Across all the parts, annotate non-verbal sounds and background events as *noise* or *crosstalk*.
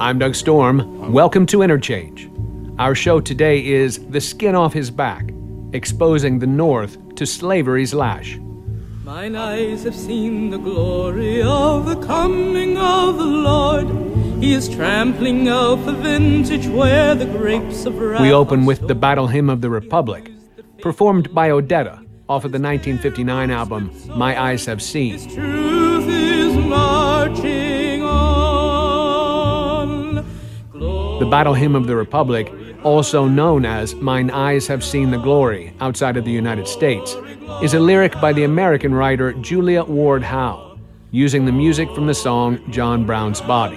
I'm Doug Storm. Welcome to Interchange. Our show today is The Skin Off His Back, exposing the North to slavery's lash. Mine eyes have seen the glory of the coming of the Lord. He is trampling out the vintage where the grapes of wrath We open with the. Battle Hymn of the Republic, performed by Odetta off of the 1959 album My Eyes Have Seen. Battle Hymn of the Republic, also known as Mine Eyes Have Seen the Glory outside of the United States, is a lyric by the American writer Julia Ward Howe, using the music from the song John Brown's Body.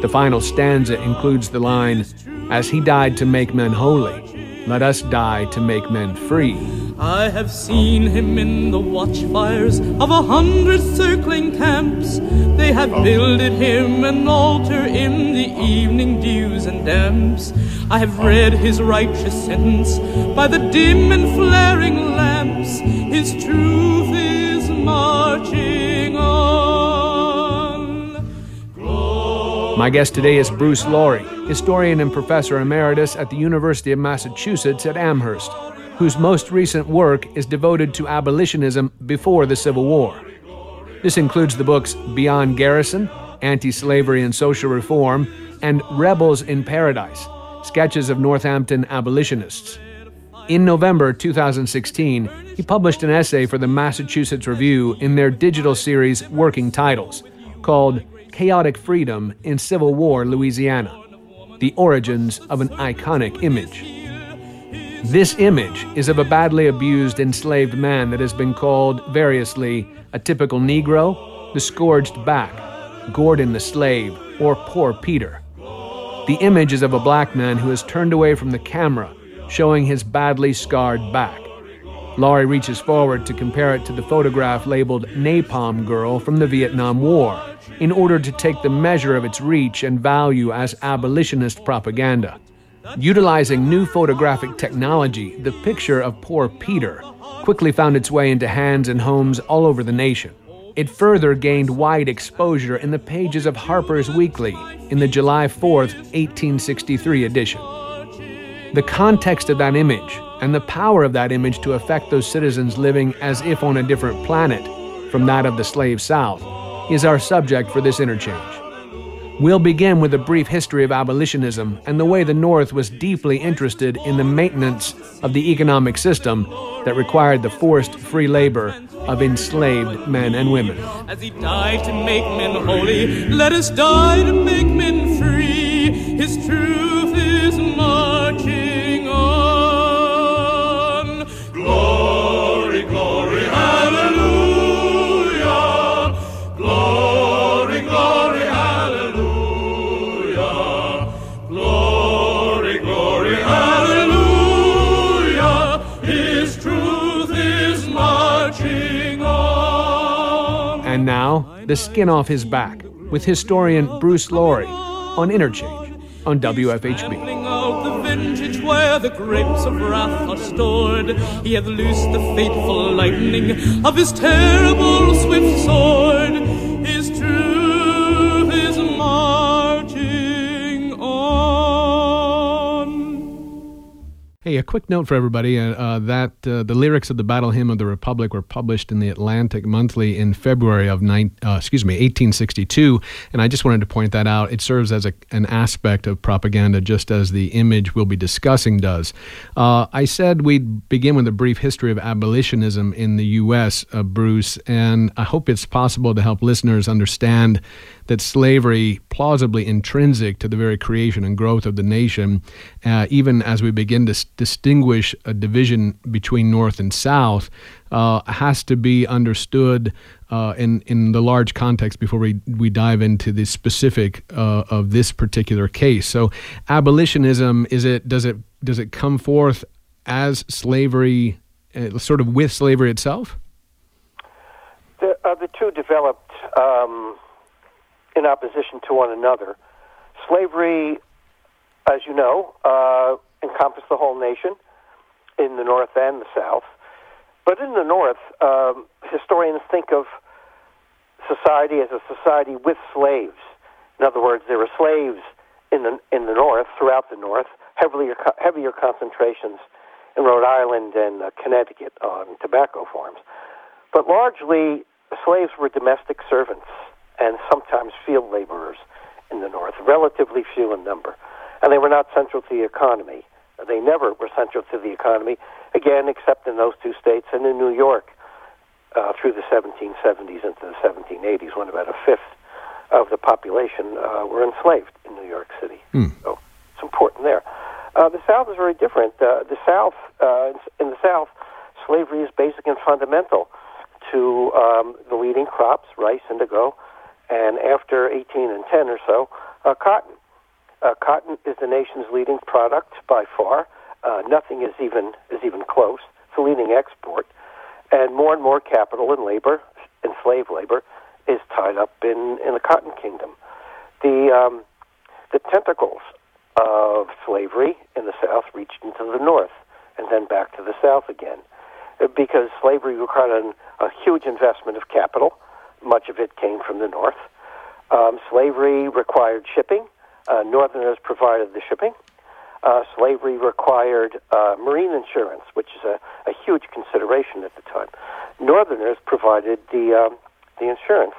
The final stanza includes the line, As he died to make men holy, let us die to make men free. I have seen him in the watchfires of a hundred circling camps. They have oh. builded him an altar in the evening dews and damps. I have oh. read his righteous sentence by the dim and flaring lamps. His truth is marching on. My guest today is Bruce Laurie, historian and professor emeritus at the University of Massachusetts at Amherst, whose most recent work is devoted to abolitionism before the Civil War. This includes the books Beyond Garrison, Anti Slavery and Social Reform, and Rebels in Paradise Sketches of Northampton Abolitionists. In November 2016, he published an essay for the Massachusetts Review in their digital series Working Titles, called Chaotic Freedom in Civil War Louisiana The Origins of an Iconic Image. This image is of a badly abused enslaved man that has been called variously a typical Negro, the scourged back, Gordon the slave, or poor Peter. The image is of a black man who has turned away from the camera, showing his badly scarred back. Laurie reaches forward to compare it to the photograph labeled Napalm Girl from the Vietnam War in order to take the measure of its reach and value as abolitionist propaganda. Utilizing new photographic technology, the picture of poor Peter quickly found its way into hands and homes all over the nation. It further gained wide exposure in the pages of Harper's Weekly in the July 4th, 1863 edition. The context of that image and the power of that image to affect those citizens living as if on a different planet from that of the slave South is our subject for this interchange. We'll begin with a brief history of abolitionism and the way the North was deeply interested in the maintenance of the economic system that required the forced free labor of enslaved men and women. As he died to make men holy, let us die to make men free. His truth is the skin off his back with historian Bruce Laurie on Interchange on WFHB. Where the grapes of wrath are stored. He hath loosed the fateful lightning of his terrible swift sword. A quick note for everybody uh, uh, that uh, the lyrics of the Battle Hymn of the Republic were published in the Atlantic Monthly in February of nine, uh, excuse me, 1862, and I just wanted to point that out. It serves as a, an aspect of propaganda, just as the image we'll be discussing does. Uh, I said we'd begin with a brief history of abolitionism in the U.S., uh, Bruce, and I hope it's possible to help listeners understand that slavery, plausibly intrinsic to the very creation and growth of the nation, uh, even as we begin to s- distinguish a division between North and South, uh, has to be understood uh, in in the large context before we we dive into the specific uh, of this particular case. So, abolitionism is it does it does it come forth as slavery, uh, sort of with slavery itself? The, uh, the two developed um, in opposition to one another. Slavery, as you know, uh, encompassed the whole nation in the North and the South. But in the North, um, historians think of society as a society with slaves. In other words, there were slaves in the in the north, throughout the north, heavier heavier concentrations in Rhode Island and uh, Connecticut on tobacco farms, but largely slaves were domestic servants and sometimes field laborers in the north, relatively few in number, and they were not central to the economy. They never were central to the economy, again, except in those two states and in New York uh, through the 1770s into the 1780s, when about a fifth of the population uh, were enslaved in New York City. Mm. So it's important there. Uh, the South is very different. Uh, the South, uh, in the South, slavery is basic and fundamental to um, the leading crops, rice, indigo, and after 18 and 10 or so, uh, cotton. Uh, cotton is the nation's leading product by far. Uh, nothing is even is even close. It's a leading export, and more and more capital and labor, and slave labor, is tied up in, in the cotton kingdom. The um, the tentacles of slavery in the South reached into the North and then back to the South again, uh, because slavery required a huge investment of capital. Much of it came from the North. Um, slavery required shipping uh, Northerners provided the shipping. Uh, slavery required uh, marine insurance, which is a, a, huge consideration at the time. Northerners provided the um, the insurance.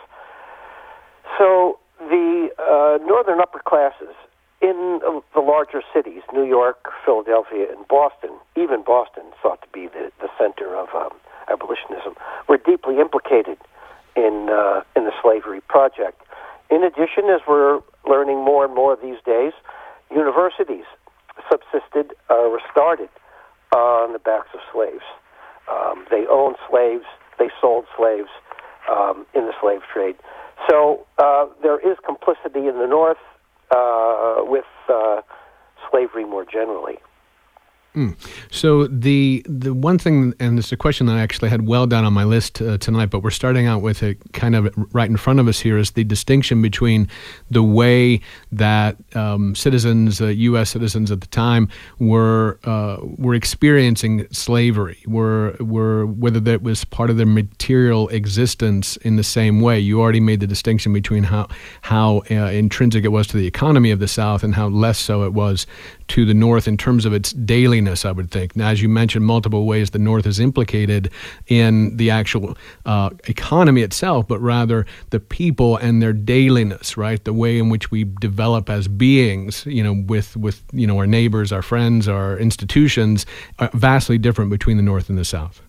So the uh, northern upper classes in the larger cities, New York, Philadelphia, and Boston, even Boston thought to be the, the center of um, abolitionism, were deeply implicated in uh, in the slavery project. In addition, as we're learning more and more these days, universities subsisted or were started on the backs of slaves. Um, they owned slaves, they sold slaves um, in the slave trade. So uh, there is complicity in the North uh, with uh, slavery more generally. Mm. So the the one thing, and it's a question that I actually had well down on my list uh, tonight, but we're starting out with it kind of right in front of us here, is the distinction between the way that um, citizens, uh, U.S. citizens at the time, were uh, were experiencing slavery, were were whether that was part of their material existence in the same way. You already made the distinction between how how uh, intrinsic it was to the economy of the South and how less so it was to the North in terms of its dailiness, I would think. Now, as you mentioned, multiple ways the North is implicated in the actual uh, economy itself, but rather the people and their dailiness, right? The way in which we develop as beings, you know, with, with you know, our neighbors, our friends, our institutions, are vastly different between the North and the South.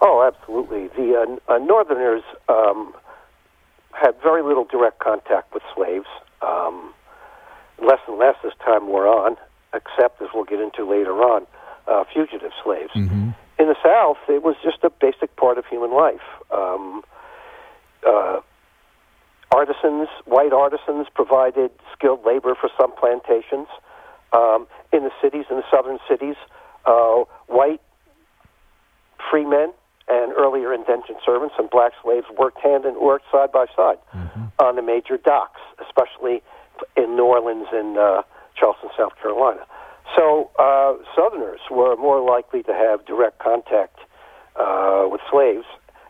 Oh, absolutely. The uh, uh, Northerners um, had very little direct contact with slaves. Um, less and less as time wore on, except as we'll get into later on, uh, fugitive slaves. Mm-hmm. In the South, it was just a basic part of human life. Um, uh, artisans, white artisans, provided skilled labor for some plantations. Um, in the cities, in the southern cities, uh, white freemen and earlier indentured servants and black slaves worked hand and worked side by side mm-hmm. on the major docks, especially in New Orleans and uh, Charleston, South Carolina. So uh, Southerners were more likely to have direct contact uh, with slaves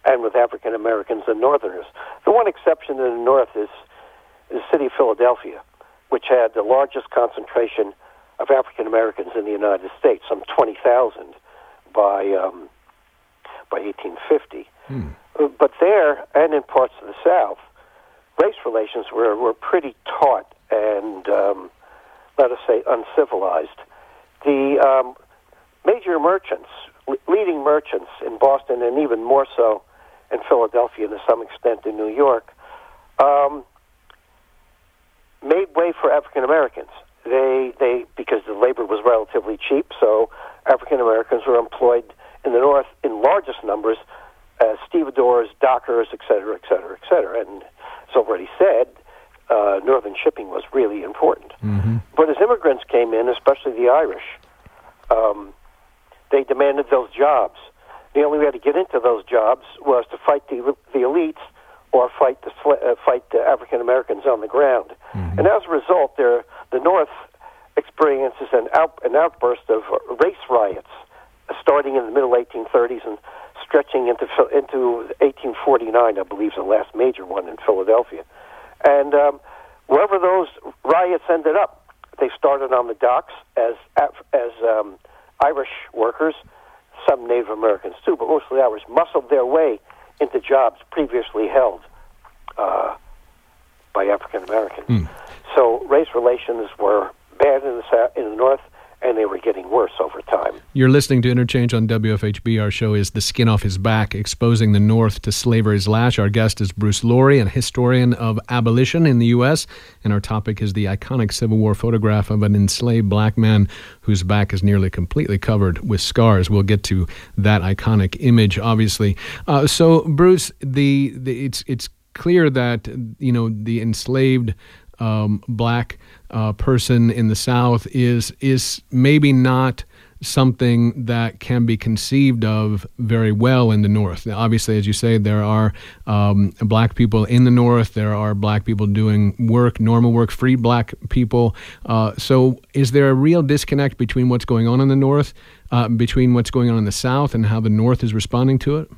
and with African Americans than Northerners. The one exception in the North is, is the city of Philadelphia, which had the largest concentration of African Americans in the United States, some 20,000 by um, by 1850. Hmm. But there, and in parts of the South, race relations were, were pretty taut and, um, let us say, uncivilized. The um, major merchants, leading merchants in Boston, and even more so in Philadelphia, to some extent in New York, um, made way for African Americans. They, they, because the labor was relatively cheap, so African Americans were employed in the North in largest numbers as stevedores, dockers, et cetera, et cetera, et cetera. And as already said, uh, northern shipping was really important. Mm-hmm. But as immigrants came in, especially the Irish, um, they demanded those jobs. The only way to get into those jobs was to fight the the elites or fight the uh, fight the African Americans on the ground. Mm-hmm. And as a result, there the North experiences an out, an outburst of race riots starting in the middle 1830s and stretching into into 1849, I believe, is the last major one in Philadelphia. And um, wherever those riots ended up, they started on the docks as as um, Irish workers, some Native Americans too, but mostly Irish, muscled their way into jobs previously held uh, by African Americans. Mm. So race relations were bad in the south, in the north, and they were getting worse over time. You're listening to Interchange on WFHB. Our show is The Skin Off His Back, exposing the North to slavery's lash. Our guest is Bruce Laurie, an historian of abolition in the U.S., and our topic is the iconic Civil War photograph of an enslaved black man whose back is nearly completely covered with scars. We'll get to that iconic image, obviously. Uh, so, Bruce, the, the it's it's clear that you know the enslaved um, black uh, person in the South is is maybe not something that can be conceived of very well in the North. Now, obviously, as you say, there are um, black people in the North. There are black people doing work, normal work, free black people. Uh, so, is there a real disconnect between what's going on in the North, uh, between what's going on in the South, and how the North is responding to it?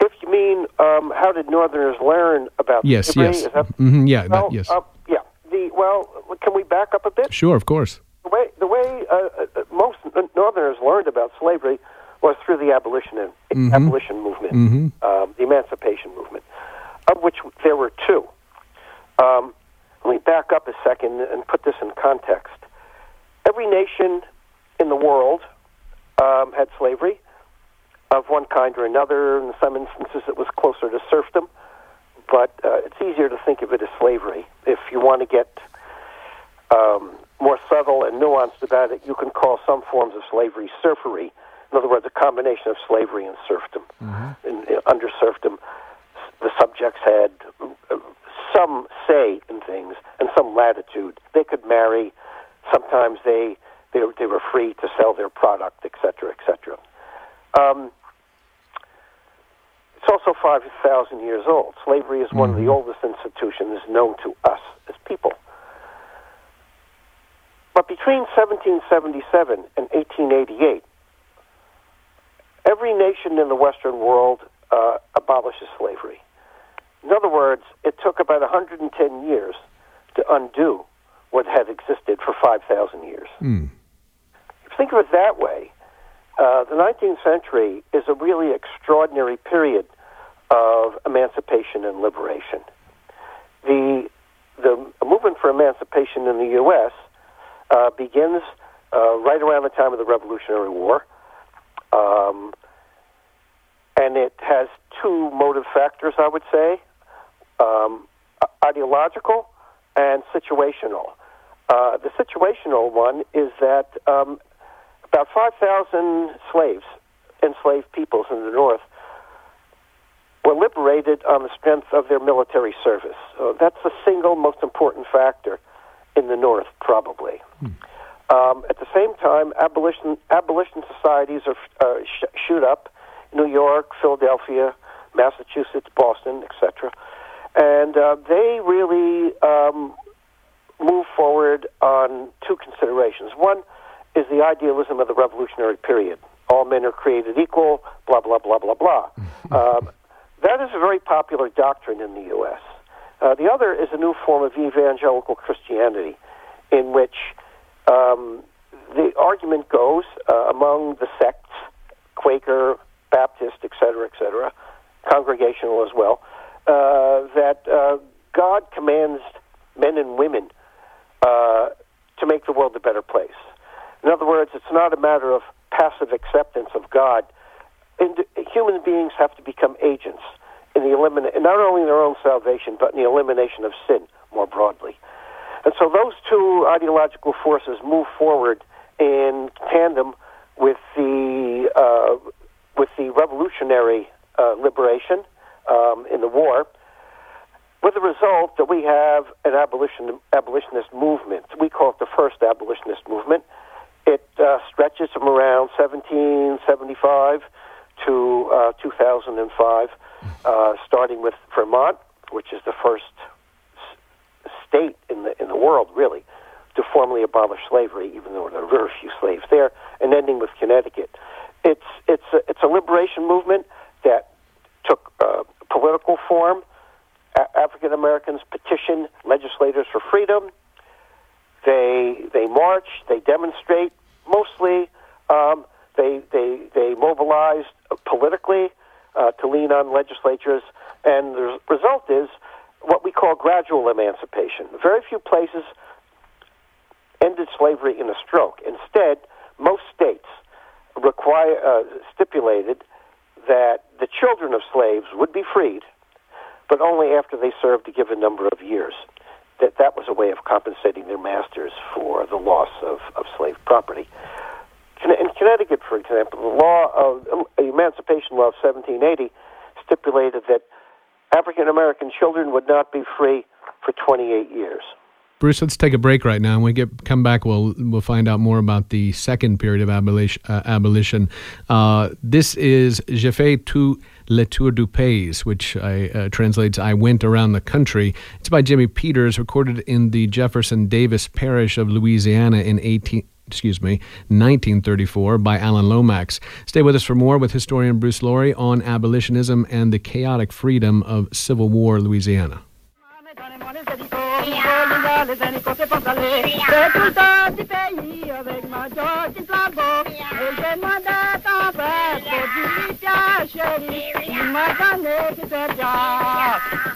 If you mean, um, how did Northerners learn about yes, yes, that, mm-hmm, yeah, well, that, yes, uh, well, can we back up a bit? Sure, of course. The way the way uh, uh most Northerners learned about slavery was through the abolition mm-hmm. abolition movement, mm-hmm. um, the Emancipation movement, of which there were two. Um, let me back up a second and put this in context. Every nation in the world um, had slavery of one kind or another. In some instances, it was closer to serfdom, but uh, it's easier to think of it as slavery. If you want to get um, more subtle and nuanced about it, you can call some forms of slavery serfery. In other words, a combination of slavery and serfdom. Mm-hmm. In, in, under serfdom, the subjects had uh, some say in things and some latitude. They could marry. Sometimes they they, they were free to sell their product, etc., etc. Um, it's also 5,000 years old. Slavery is one mm-hmm. of the mm-hmm. oldest institutions known to us as people. But between 1777 and 1888, every nation in the Western world uh, abolishes slavery. In other words, it took about 110 years to undo what had existed for 5,000 years. Mm. If you think of it that way, uh, the 19th century is a really extraordinary period of emancipation and liberation. The, the movement for emancipation in the U.S. Uh, begins uh, right around the time of the Revolutionary War. Um, and it has two motive factors, I would say um, ideological and situational. Uh, the situational one is that um, about 5,000 slaves, enslaved peoples in the North, were liberated on the strength of their military service. So that's the single most important factor in the North, probably. Hmm. Um, at the same time, abolition abolition societies are uh, sh- shoot up, in New York, Philadelphia, Massachusetts, Boston, etc., and uh, they really um, move forward on two considerations. One is the idealism of the revolutionary period. All men are created equal, blah, blah, blah, blah, blah. *laughs* um, that is a very popular doctrine in the U.S. Uh, the other is a new form of evangelical Christianity, in which um, the argument goes uh, among the sects, Quaker, Baptist, etc., etc., congregational as well, uh, that uh, God commands men and women uh, to make the world a better place. In other words, it's not a matter of passive acceptance of God. And human beings have to become agents in the eliminate not only in their own salvation, but in the elimination of sin more broadly. And so those two ideological forces move forward in tandem with the uh, with the revolutionary uh, liberation um, in the war, with the result that we have an abolition abolitionist movement. We call it the first abolitionist movement. It uh, stretches from around 1775 to uh, 2005, uh, starting with Vermont, which is the first state in the in the world, really, to formally abolish slavery, even though there were very few slaves there, and ending with Connecticut. It's it's a, it's a liberation movement that took uh, political form A- African Americans petition legislators for freedom. They they march, they demonstrate. Mostly, um, they they they mobilize politically uh, to lean on legislatures, and the result is what we call gradual emancipation. Very few places ended slavery in a stroke. Instead, most states require uh, stipulated that the children of slaves would be freed, but only after they served a given number of years. That that was a way of compensating their masters for the loss of, of slave property. In Connecticut, for example, the law of the Emancipation Law of 1780 stipulated that African American children would not be free for 28 years. Bruce, let's take a break right now. When we get come back, we'll we'll find out more about the second period of abolition. Uh, abolition. Uh, this is Je fais tout le tour du pays, which I, uh, translates "I went around the country." It's by Jimmy Peters, recorded in the Jefferson Davis Parish of Louisiana in 18 excuse me, 1934 by Alan Lomax. Stay with us for more with historian Bruce Laurie on abolitionism and the chaotic freedom of Civil War Louisiana. Les zénithos se font aller C'est tout le temps du pays avec ma George flambeau Et j'ai demandé ton père pour du pia chéri Il m'a donné que c'est bien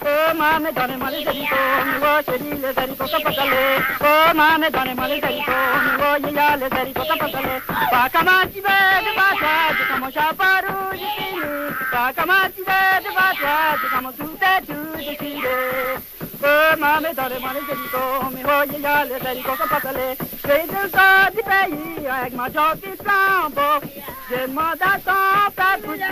Oh maman donnez-moi les zénithos Mais oh chéri les se font aller Oh maman donnez-moi les zénithos Mais oh yaya les se font aller Pas comme un petit bébé de bataille C'est comme un chapeau rouge Pas comme un petit bébé de bataille C'est comme tout est tout décidé mame, donnez-moi les hélicos, mais oh, il y a les hélicos qui passent les J'ai deux ans du pays avec ma job qui flambeau. J'ai demandé à son père pour dire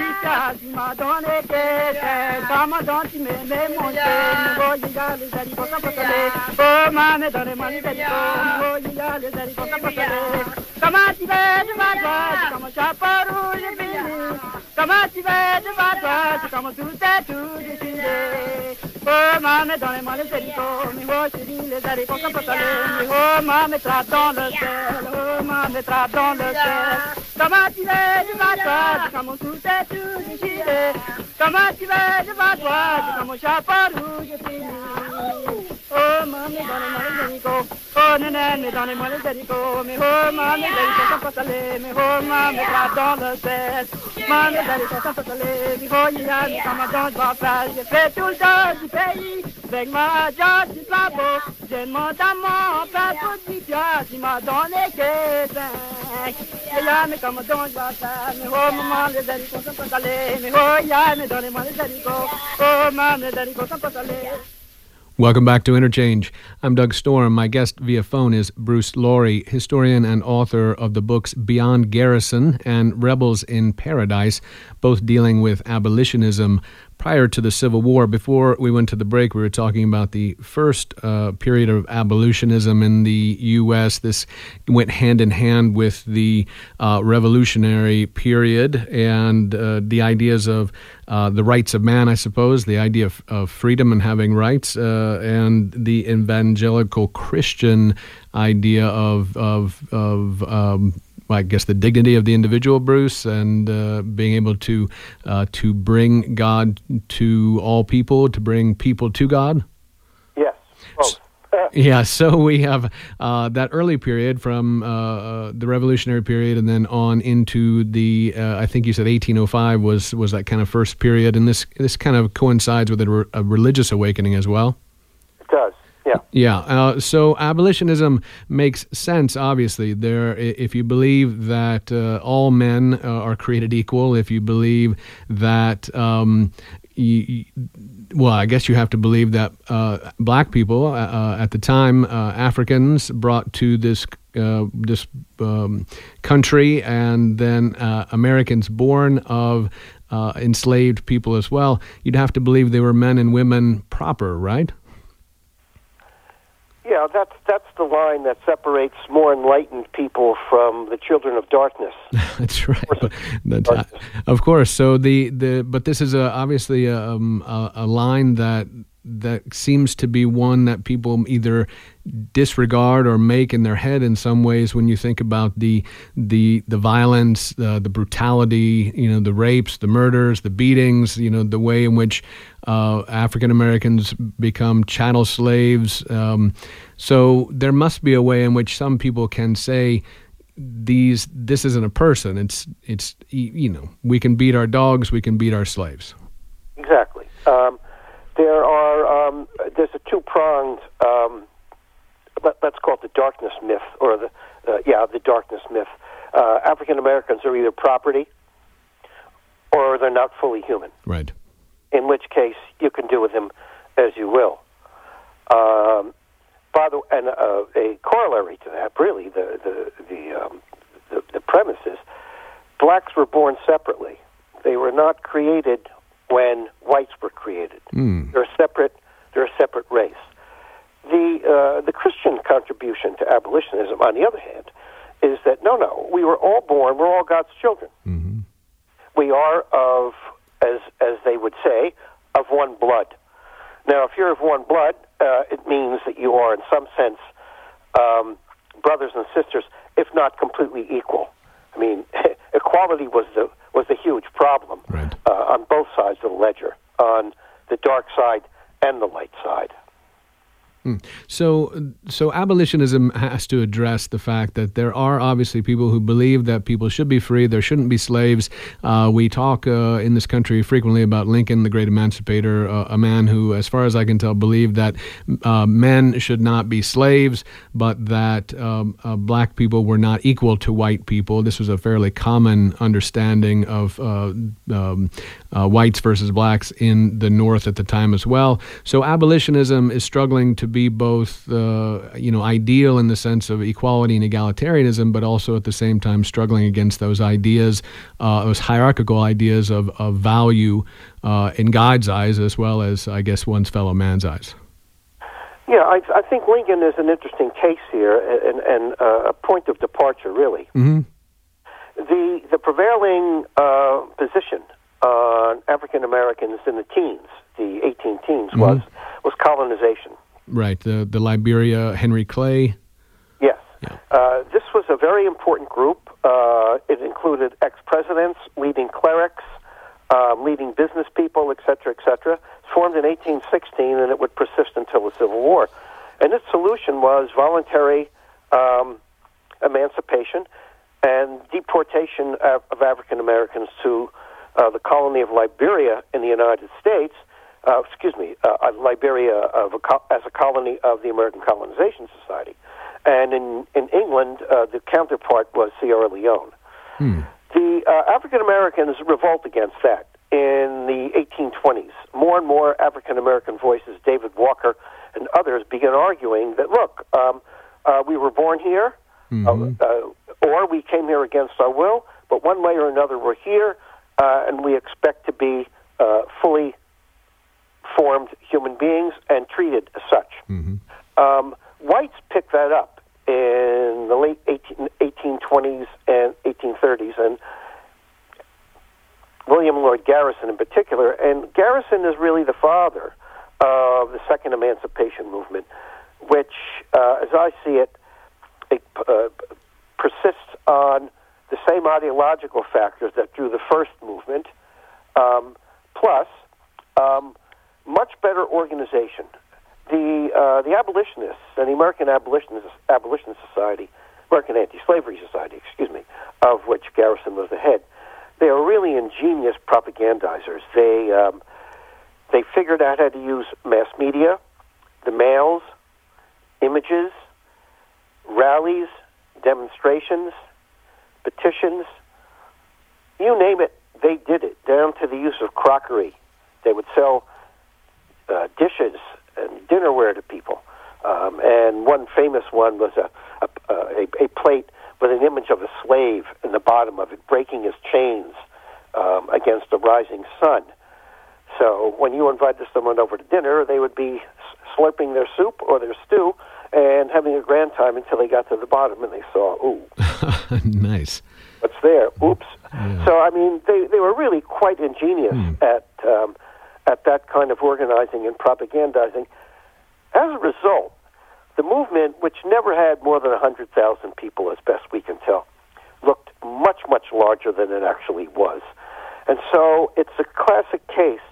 il m'a donné quelque Comment donc tu m'aimais mon Dieu, mais oh, il y a les hélicos qui passent les Oh, mame, donnez-moi les hélicos, mais oh, il y a les hélicos qui passent les Comment tu veux de ma joie, comme un chapeau rouge et fini Comment tu veux de ma joie, comme tout est tout décidé Oh, mame, donnez-moi les haricots, mi oh chérie, les haricots comme salés, oh ma mettra dans le ciel, oh ma mettra dans le ciel. Comment tu veux de ma joie, comme tout est tout déchiré. Comment tu veux de ma joie, comme mon chapeau rouge. Oh mami, donnez-moi les haricots, oh néné, donnez-moi les haricots, mais oh ma les haricots comme salés, mais oh ma mettra dans le ciel. Ma les haricots comme salés, mais oh il y a, mais comment donc je vais faire, j'ai fait tout le temps du pays. Avec dire il m'a donné. Et là, mais mais oh maman, les haricots sont pas allés, mais oh ya, mais donnez-moi les haricots, oh maman, les haricots sont pas allés. Welcome back to Interchange. I'm Doug Storm. My guest via phone is Bruce Laurie, historian and author of the books Beyond Garrison and Rebels in Paradise, both dealing with abolitionism prior to the Civil War. Before we went to the break, we were talking about the first uh, period of abolitionism in the U.S. This went hand in hand with the uh, Revolutionary period and uh, the ideas of uh, the rights of man, I suppose, the idea of, of freedom and having rights, uh, and the evangelical Christian idea of of of um, I guess the dignity of the individual, Bruce, and uh, being able to uh, to bring God to all people, to bring people to God. Yes. So, yeah, so we have uh, that early period from uh, uh, the Revolutionary period, and then on into the uh, I think you said 1805 was was that kind of first period, and this this kind of coincides with a, re- a religious awakening as well. It does. Yeah. Yeah. Uh, so abolitionism makes sense. Obviously, there. If you believe that uh, all men uh, are created equal, if you believe that, um, you, well, I guess you have to believe that uh, black people uh, uh, at the time, Africans, brought to this this um, country, and then Americans born of. enslaved people as well. You'd have to believe they were men and women proper, right? Yeah, that's that's the line that separates more enlightened people from the children of darkness. *laughs* that's right. That's, of course. So the, the but this is a, obviously a, um, a, a line that that seems to be one that people either disregard or make in their head in some ways when you think about the the the violence, uh, the brutality, you know, the rapes, the murders, the beatings, you know, the way in which uh, African Americans become chattel slaves. Um, so there must be a way in which some people can say these this isn't a person. It's it's you know we can beat our dogs, we can beat our slaves. Exactly. Um, there are um, there's a two pronged um, let, us call it the darkness myth or the uh, yeah the darkness myth. Uh, African Americans are either property or they're not fully human. Right. In which case you can do with them as you will. Um, by the and uh, a corollary to that, really, the the the, um, the the premise is blacks were born separately. They were not created when whites were created. Mm. They're a separate. They're a separate race. The uh, the Christian contribution to abolitionism, on the other hand, is that no, no, we were all born. We're all God's children. Mm-hmm. We are of, as as they would say, of one blood. Now, if you're of one blood, uh, it means that you are, in some sense, um, brothers and sisters, if not completely equal. I mean, *laughs* equality was the was a huge problem right. uh, on both sides of the ledger, on the dark side and the light side. Hmm. So, so abolitionism has to address the fact that there are obviously people who believe that people should be free, there shouldn't be slaves. Uh, we talk uh, in this country frequently about Lincoln, the great emancipator, uh, a man who, as far as I can tell, believed that uh, men should not be slaves, but that um, uh, black people were not equal to white people. This was a fairly common understanding of uh, um, whites versus blacks in the North at the time as well. So, abolitionism is struggling to be both, uh, you know, ideal in the sense of equality and egalitarianism, but also at the same time struggling against those ideas, uh, those hierarchical ideas of, of value uh, in God's eyes as well as, I guess, one's fellow man's eyes. Yeah, I, I think Lincoln is an interesting case here and, and uh, a point of departure, really. Mm-hmm. The the prevailing uh, position on African Americans in the teens, the 18 teens, mm-hmm. was was colonization. Right, the the Liberia Henry Clay. Yes, yeah. uh, this was a very important group. Uh, it included ex presidents, leading clerics, um, leading business people, etc., etc. Formed in 1816, and it would persist until the Civil War. And its solution was voluntary um, emancipation and deportation of, of African Americans to uh, the colony of Liberia in the United States uh, excuse me, uh, Liberia a as a colony of the American Colonization Society. And in, in England, uh, the counterpart was Sierra Leone. Hmm. The uh, African Americans revolt against that in the 1820s. More and more African American voices, David Walker and others, began arguing that, look, um, uh, we were born here, mm-hmm. uh, or we came here against our will, but one way or another we're here, and we expect to be fully formed human beings and treated as such. Mm-hmm. Um, whites picked that up in the late 18, 1820s and 1830s, and William Lloyd Garrison in particular. And Garrison is really the father of the second emancipation movement, which, uh, as I see it, it uh, persists on the same ideological factors that drew the first movement, um, plus um, much better organization. The uh, the abolitionists and the American Abolitionist Abolition Society, American Anti-Slavery Society, excuse me, of which Garrison was the head. They are really ingenious propagandizers. They um, they figured out how to use mass media, the mails, images, rallies, demonstrations, petitions, you name it, they did it, down to the use of crockery. They would sell uh, dishes and dinnerware to people. Um, and one famous one was a, a, a, a plate with an image of a slave in the bottom of it, breaking his chains um, against the rising sun. So when you invited someone over to dinner, they would be slurping their soup or their stew and having a grand time until they got to the bottom and they saw, ooh, *laughs* nice. What's there? Oops. Yeah. So I mean, they they were really quite ingenious hmm. at um, at that kind of organizing and propagandizing. As a result, the movement, which never had more than 100,000 people, as best we can tell, looked much, much larger than it actually was. And so it's a classic case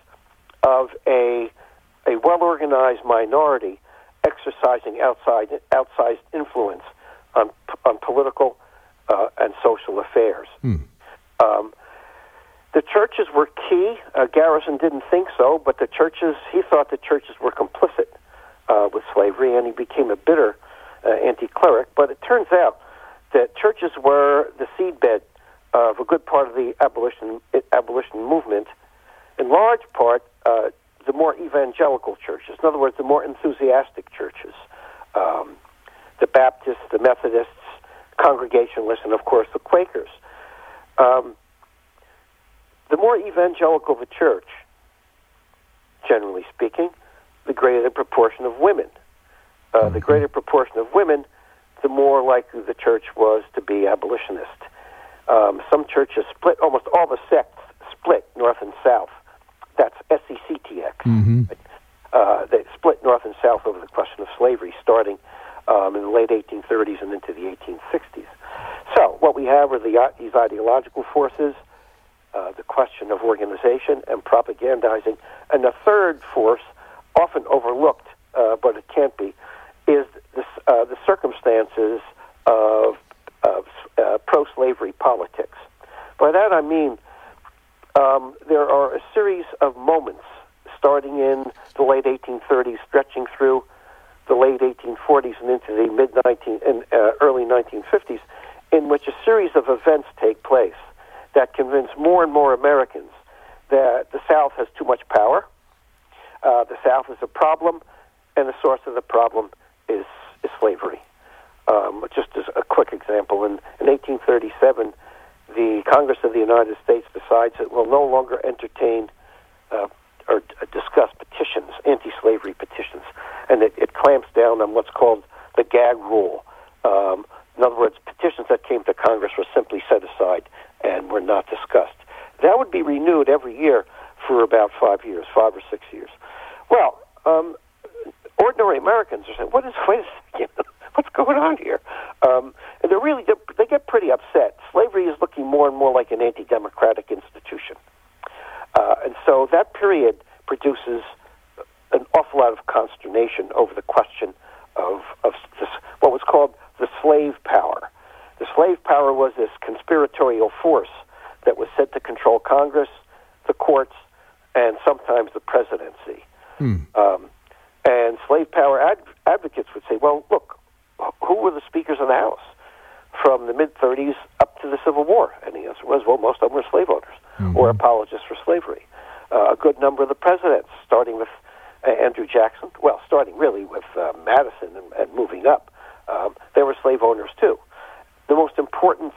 of a, a well organized minority exercising outside, outsized influence on, on political uh, and social affairs. Hmm. Um, the churches were key. Uh, Garrison didn't think so, but the churches, he thought the churches were complicit uh, with slavery, and he became a bitter uh, anti cleric. But it turns out that churches were the seedbed of a good part of the abolition abolition movement, in large part uh, the more evangelical churches. In other words, the more enthusiastic churches, um, the Baptists, the Methodists, Congregationalists, and of course the Quakers. Um, the more evangelical the church, generally speaking, the greater the proportion of women. Uh, the greater proportion of women, the more likely the church was to be abolitionist. Um, some churches split, almost all the sects split north and south. That's SECTX. Mm-hmm. Uh, they split north and south over the question of slavery, starting um, in the late 1830s and into the 1860s. So, what we have are the, uh, these ideological forces, uh, the question of organization and propagandizing, and the third force, often overlooked, uh, but it can't be, is uh, the circumstances of, of uh, pro-slavery politics. By that I mean um, there are a series of moments starting in the late 1830s, stretching through the late 1840s and into the mid 19 and uh, early 1950s, in which a series of events take place that convince more and more Americans that the South has too much power, uh, the South is a problem, and the source of the problem is, is slavery. Um, just as a quick example, in, in 1837, the Congress of the United States decides it will no longer entertain uh, or uh, discuss petitions, anti-slavery petitions, and it, it clamps down on what's called the gag rule. Um, in other words, petitions that came to Congress were simply set aside and were not discussed. That would be renewed every year for about five years, five or six years. Well, um, ordinary Americans are saying, "What is? A second, *laughs* what's going on here?" Um, and they're really they get pretty upset. Slavery is looking more and more like an anti-democratic institution, uh, and so that period produces an awful lot of consternation over the question of of this, what was called the slave power. The slave power was this conspiratorial force that was said to control Congress, the courts, and sometimes the presidency. Hmm. Um, and slave power ad- advocates would say, well, look, who were the speakers of the House from the mid 30s up to the Civil War? And the answer was, well, most of them were slave owners Mhm. or apologists for slavery. Uh, a good number of the presidents, starting with uh, Andrew Jackson, well, starting really with uh, Madison and, and moving up, um, they were slave owners too. The most important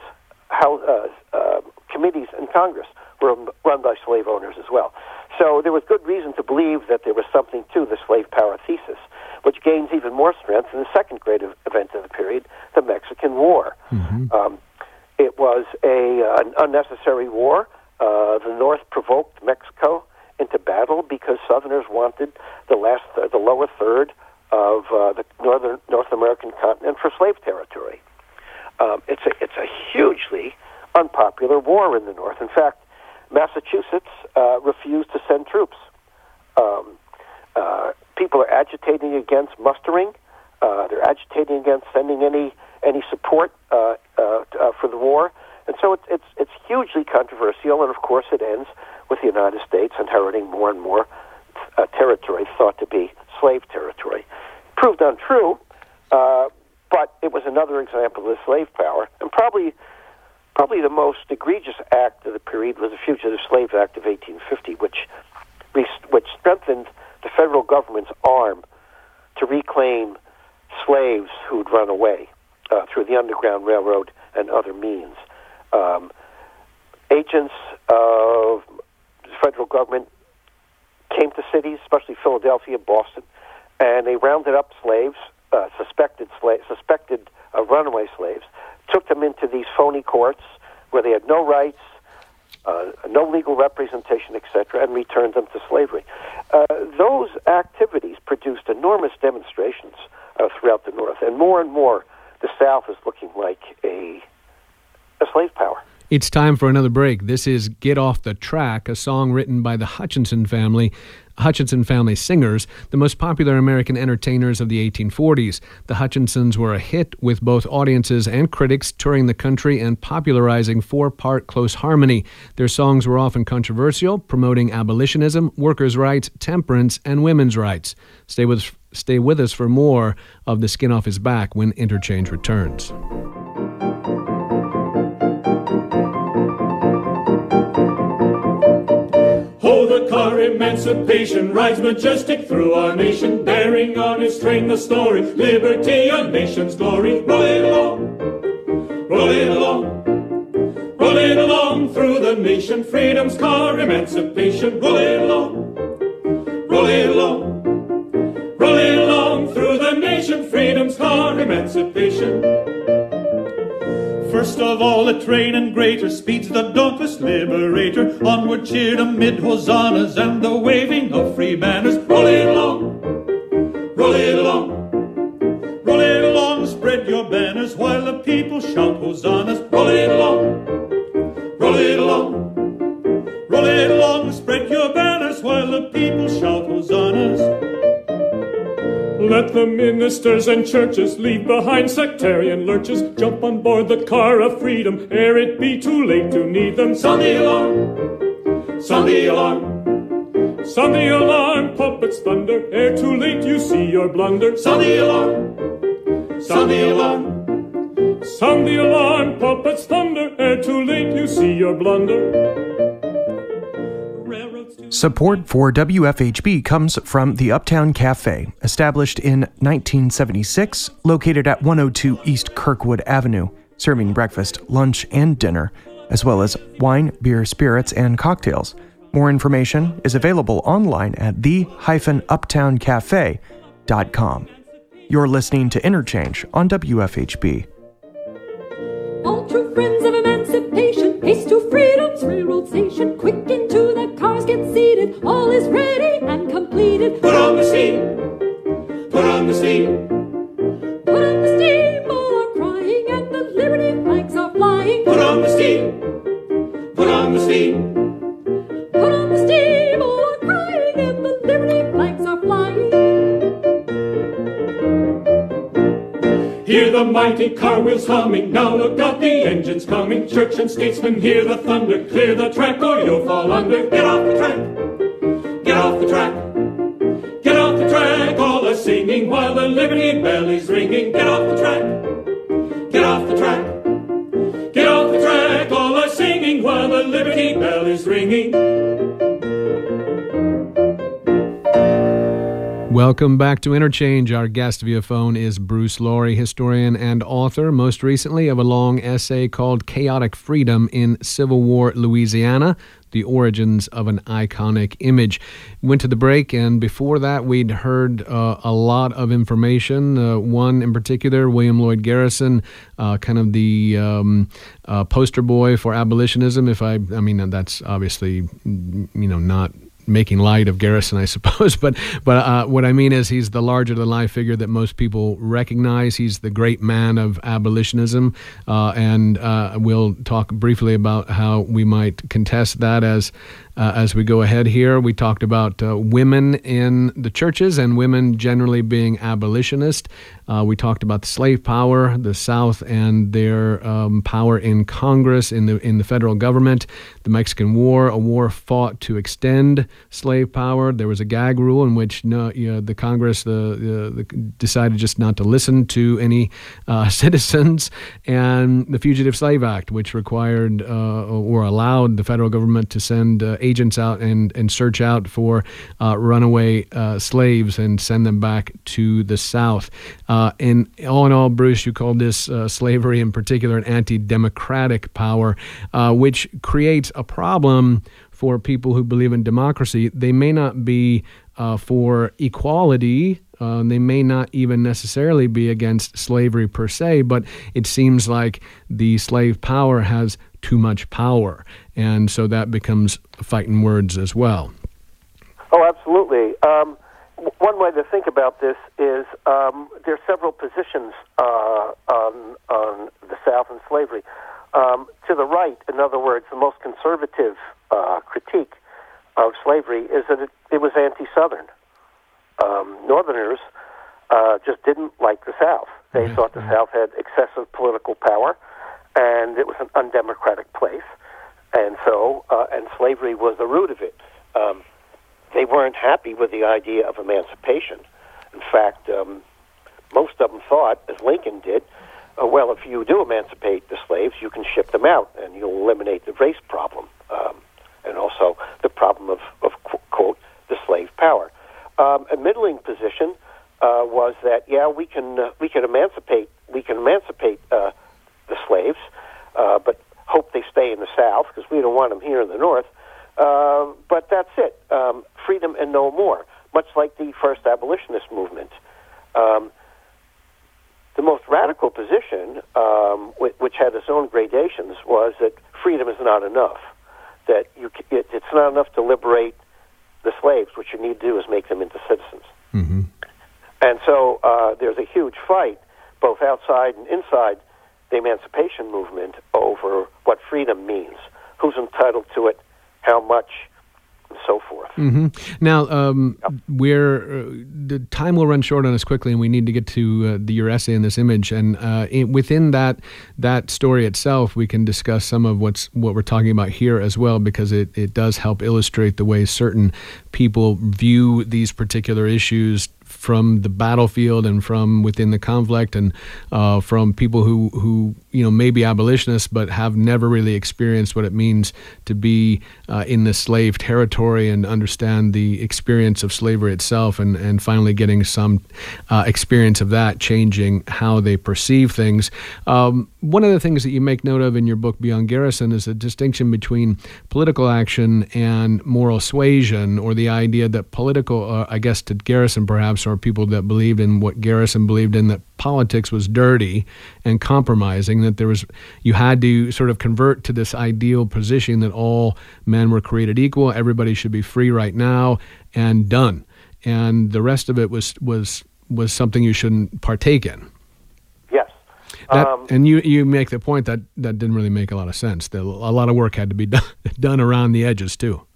how, uh, uh, committees in Congress were run by slave owners as well. So there was good reason to believe that there was something to the slave power thesis, which gains even more strength in the second great event of the period, the Mexican War. Mhm. Um, it was a, uh, an unnecessary war. Uh, the North provoked Mexico into battle because Southerners wanted the last, th- the lower third of uh, the northern North American continent for slave territory. Um, it's a it's a hugely unpopular war in the North. In fact, Massachusetts uh, refused to send troops. Um, uh, people are agitating against mustering. Uh, they're agitating against sending any any support uh, uh, uh, for the war, and so it's it's it's hugely controversial. And of course, it ends with the United States inheriting more and more uh, territory thought to be slave territory. Proved untrue, uh, but it was another example of the slave power, and probably probably the most egregious act of the period was the Fugitive Slave Act of 1850, which which strengthened the federal government's arm to reclaim slaves who'd run away uh, through the Underground Railroad and other means. Um, agents of the federal government came to cities, especially Philadelphia, Boston, and they rounded up slaves, uh, suspected suspected uh, runaway slaves, took them into these phony courts where they had no rights, uh, no legal representation, etc., and returned them to slavery. Uh, those activities produced enormous demonstrations uh, throughout the North, and more and more the South is looking like a, a slave power. It's time for another break. This is Get Off the Track, a song written by the Hutchinson family, Hutchinson family singers, the most popular American entertainers of the 1840s. The Hutchinsons were a hit with both audiences and critics, touring the country and popularizing four part close harmony. Their songs were often controversial, promoting abolitionism, workers' rights, temperance, and women's rights. Stay with, stay with us for more of The Skin Off His Back when Interchange returns. Our emancipation rides majestic through our nation, bearing on its train the story, liberty, a nation's glory. Rolling along, rolling along, rolling along through the nation, freedom's car, emancipation. Rolling along, rolling along, rolling along through the nation, freedom's car, emancipation. First of all, a train and greater speeds the dauntless liberator. Onward cheered amid hosannas and the waving of free banners. Roll it along, roll it along, roll it along. Spread your banners while the people shout hosannas. Roll it along, roll it along, roll it along. Spread your banners while the people shout hosannas. Let the ministers and churches leave behind sectarian lurches. Jump on board the car of freedom ere it be too late to need them. Sound the alarm! Sound the alarm! Sound the alarm, puppets thunder, ere too late you see your blunder. Sound the alarm! Sound the alarm! Sound the alarm, puppets thunder, ere too late you see your blunder. Support for WFHB comes from the Uptown Cafe, established in 1976, located at 102 East Kirkwood Avenue, serving breakfast, lunch, and dinner, as well as wine, beer, spirits, and cocktails. More information is available online at the-uptowncafe.com. You're listening to Interchange on WFHB. All true friends of emancipation, haste to freedom's railroad station, quick into the cars get seated, all is ready and completed. Put on the steam, put on the steam, put on the steam, all are crying and the liberty flags are flying. Put on the steam, put on the steam, put on the steam, the mighty car wheels humming, now look out, the engine's coming. Church and statesmen, hear the thunder, clear the track or you'll fall under. Get off the track, get off the track, get off the track. All are singing while the Liberty Bell is ringing. Get off the track, get off the track, get off the track. All are singing while the Liberty Bell is ringing. Welcome back to Interchange. Our guest via phone is Bruce Laurie, historian and author, most recently of a long essay called Chaotic Freedom in Civil War Louisiana The Origins of an Iconic Image. Went to the break, and before that, we'd heard uh, a lot of information. Uh, one in particular, William Lloyd Garrison, uh, kind of the um, uh, poster boy for abolitionism. If I, I mean, that's obviously, you know, not making light of Garrison, I *laughs* suppose. But but uh, what I mean is he's the larger than life figure that most people recognize. He's the great man of abolitionism, uh, and uh, we'll talk briefly about how we might contest that as uh, as we go ahead here. We talked about uh, women in the churches and women generally being abolitionist. Uh, we talked about the slave power, the South, and their um, power in Congress, in the in the federal government. The Mexican War, a war fought to extend slave power. There was a gag rule in which no, you know, the Congress the, the, decided just not to listen to any uh, *laughs* citizens, and the Fugitive Slave Act, which required uh, or allowed the federal government to send uh, agents out and, and search out for uh, runaway uh, slaves and send them back to the South. Uh, and all in all, Bruce, you called this uh, slavery in particular an anti democratic power, uh, which creates a problem for people who believe in democracy. They may not be uh, for equality. Uh, they may not even necessarily be against slavery per se, but it seems like the slave power has too much power, and so that becomes fighting words as well. Oh, absolutely. Um, one way to think about this is um, there are several positions uh, on, on the South and slavery. Um, to the right, in other words, the most conservative uh, critique of slavery is that it, it was anti-Southern. Um, Northerners uh, just didn't like the South. They mm-hmm. thought the South had excessive political power, and it was an undemocratic place, and so uh, and slavery was the root of it. Um, they weren't happy with the idea of emancipation. In fact, um, most of them thought, as Lincoln did, uh, well, if you do emancipate the slaves, you can ship them out, and you'll eliminate the race problem, um, and also the problem of, of quote the slave power. Um, a middling position uh, was that yeah, we can uh, we can emancipate we can emancipate uh, the slaves, uh, but hope they stay in the South because we don't want them here in the North. Uh, but that's it, um, freedom and no more. Much like the first abolitionist movement. Um, the most radical position, um, which had its own gradations, was that freedom is not enough. That you, it, it's not enough to liberate the slaves. What you need to do is make them into citizens. Mm-hmm. And so uh, there's a huge fight, both outside and inside the emancipation movement, over what freedom means, who's entitled to it, how much, and so forth. Mm-hmm. Now, um, yep. we're uh, the time will run short on us quickly, and we need to get to uh, the, your essay in this image. And uh, in, within that that story itself, we can discuss some of what's what we're talking about here as well, because it, it does help illustrate the way certain people view these particular issues from the battlefield and from within the conflict and uh, from people who, who you know may be abolitionists but have never really experienced what it means to be uh, in the slave territory and understand the experience of slavery itself and, and finally getting some uh, experience of that changing how they perceive things. Um, one of the things that you make note of in your book Beyond Garrison is the distinction between political action and moral suasion or the idea that political, uh, I guess to Garrison perhaps, or people that believed in what Garrison believed in, that politics was dirty and compromising that there was you had to sort of convert to this ideal position that all men were created equal everybody should be free right now and done. And the rest of it was was was something you shouldn't partake in. Yes. That, um, and you you make the point that that didn't really make a lot of sense. That a lot of work had to be *laughs* done, done around the edges too.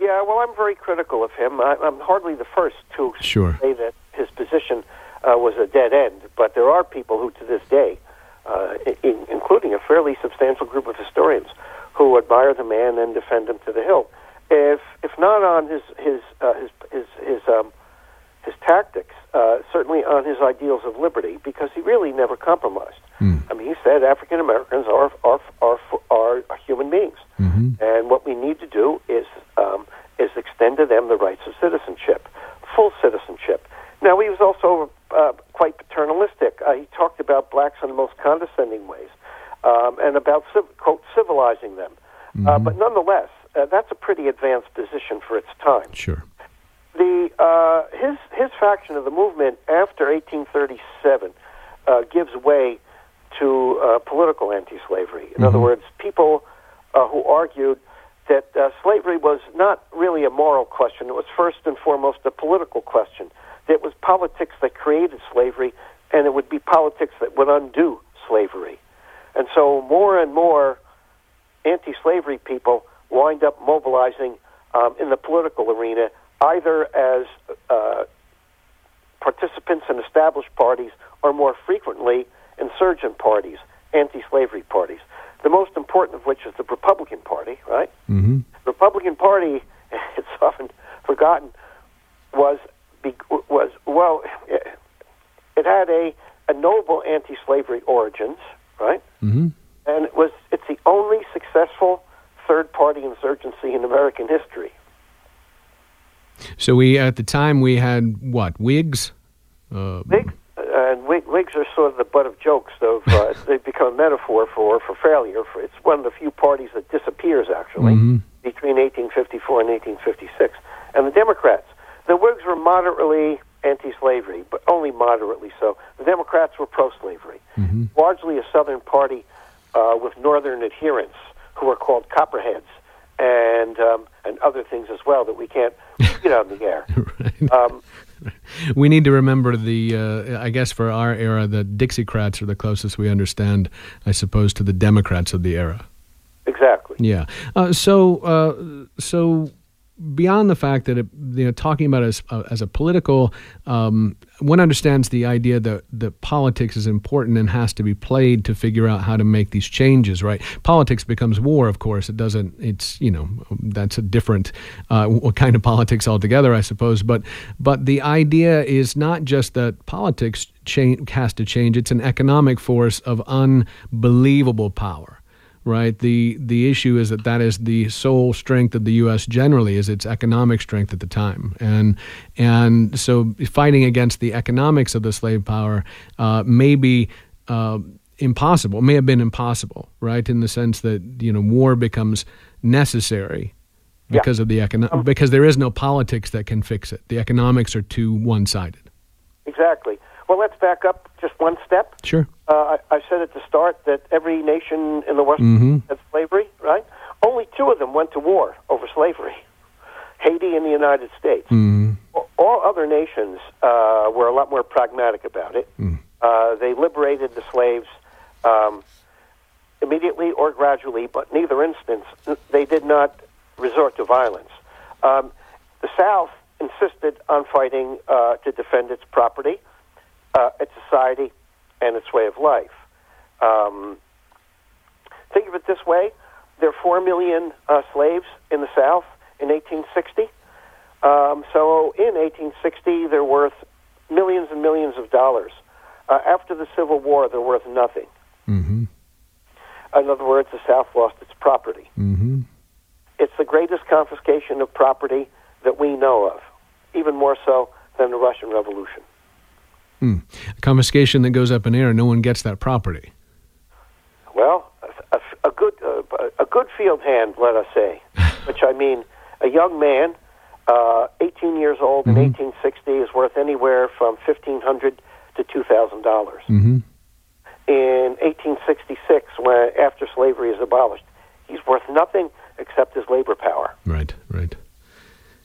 Yeah well i'm very critical of him. I, am hardly the first to sure. say that his position uh, was a dead end. But there are people who, to this day, uh, in, including a fairly substantial group of historians, who admire the man and defend him to the hilt. If if not on his his uh, his his his, um, his tactics, uh, certainly on his ideals of liberty, because he really never compromised. Mm. I mean, he said African Americans are are are are, human beings, mm-hmm. and what we need to do is um, is extend to them the rights of citizenship, full citizenship. Now, he was also uh, quite paternalistic. Uh, he talked about blacks in the most condescending ways um, and about, civ- quote, civilizing them. Uh, mm-hmm. Uh, but nonetheless, uh, that's a pretty advanced position for its time. Sure. The, uh, his, his faction of the movement after 1837 gives way to political anti slavery. In mm-hmm. other words, people who argued that slavery was not really a moral question, it was first and foremost a political question it was politics that created slavery, and it would be politics that would undo slavery. And so more and more anti slavery people wind up mobilizing um, in the political arena, either as uh, participants in established parties or more frequently insurgent parties, anti slavery parties. The most important of which is the Republican Party, right? Mm-hmm. Republican Party, *laughs* it's often forgotten, was was well, it had a, a noble anti-slavery origins, right? Mm-hmm. And it was it's the only successful third-party insurgency in American history. So we at the time we had what Whigs. Uh, Whigs and Whigs are sort of the butt of jokes. Of uh, *laughs* they've become a metaphor for for failure. For, it's one of the few parties that disappears actually mm-hmm. between 1854 and 1856. And the Democrats the Whigs were moderately anti-slavery, but only moderately so. The Democrats were pro-slavery, mm-hmm. largely a Southern party uh, with Northern adherents who were called copperheads, and um, and other things as well that we can't get on the air. *laughs* right. Um, *laughs* we need to remember the, uh, I guess for our era, the Dixiecrats are the closest we understand, I suppose, to the Democrats of the era. exactly. Yeah. Uh, so, uh, so beyond the fact that it, you know, talking about as uh, as a political, um, one understands the idea that that politics is important and has to be played to figure out how to make these changes. Right? Politics becomes war, of course. It doesn't. It's you know that's a different uh, kind of *laughs* politics altogether, I suppose. But but the idea is not just that politics change, has to change. It's an economic force of unbelievable power right? The the issue is that that is the sole strength of the U.S. generally is its economic strength at the time, and and so fighting against the economics of the slave power uh, may be. Uh, impossible may have been impossible right in the sense that you know war becomes necessary because of the econo- because there is no politics that can fix it the economics are too one-sided Exactly. Well, let's back up just one step. sure Uh, I, I said at the start that every nation in the West Mhm. had slavery, right? Only two of them went to war over slavery *laughs* Haiti and the United States. mm All- other nations uh, were a lot more pragmatic about it. Uh, they liberated the slaves um, immediately or gradually, but in either instance, they did not resort to violence. Um, the South insisted on fighting uh, to defend its property, uh, its society, and its way of life. Um, think of it this way there are 4 million uh, slaves in the South in 1860. Um, so in 1860, they're worth millions and millions of dollars. Uh, after the Civil War, they're worth nothing. mm-hmm In other words, the South lost its property. mm-hmm It's the greatest confiscation of property that we know of, even more so than the Russian Revolution. Hmm. A confiscation that goes up in air no one gets that property Well, a, a- good uh, a good field hand, let us say, *laughs* which I mean, a young man, uh, 18 years old in 1860, is worth anywhere from 1,500 to 2,000 dollars. mm-hmm In 1866, when after slavery is abolished, he's worth nothing except his labor power. right right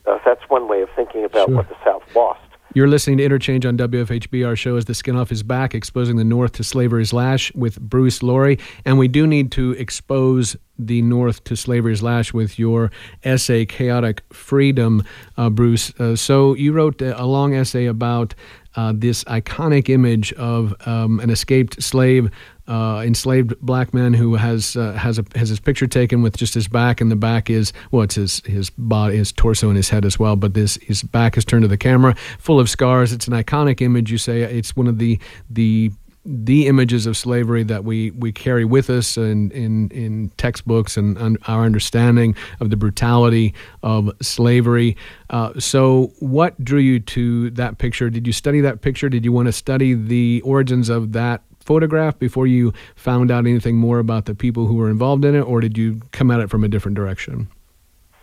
Uh, that's one way of thinking about Sure. what the South lost. You're listening to Interchange on WFHB. Our show is The Skin Off His Back, exposing the North to slavery's lash with Bruce Laurie. And we do need to expose the North to slavery's lash with your essay, Chaotic Freedom, uh, Bruce. Uh, so you wrote a long essay about uh, this iconic image of um, an escaped slave. Uh, enslaved black man who has uh, has a has his picture taken with just his back, and the back is well, it's his his body, his torso, and his head as well. But this his back is turned to the camera, full of scars. It's an iconic image. You say it's one of the the the images of slavery that we, we carry with us in, in, in textbooks and our understanding of the brutality of slavery. Uh, so, what drew you to that picture? Did you study that picture? Did you want to study the origins of that photograph before you found out anything more about the people who were involved in it, or did you come at it from a different direction?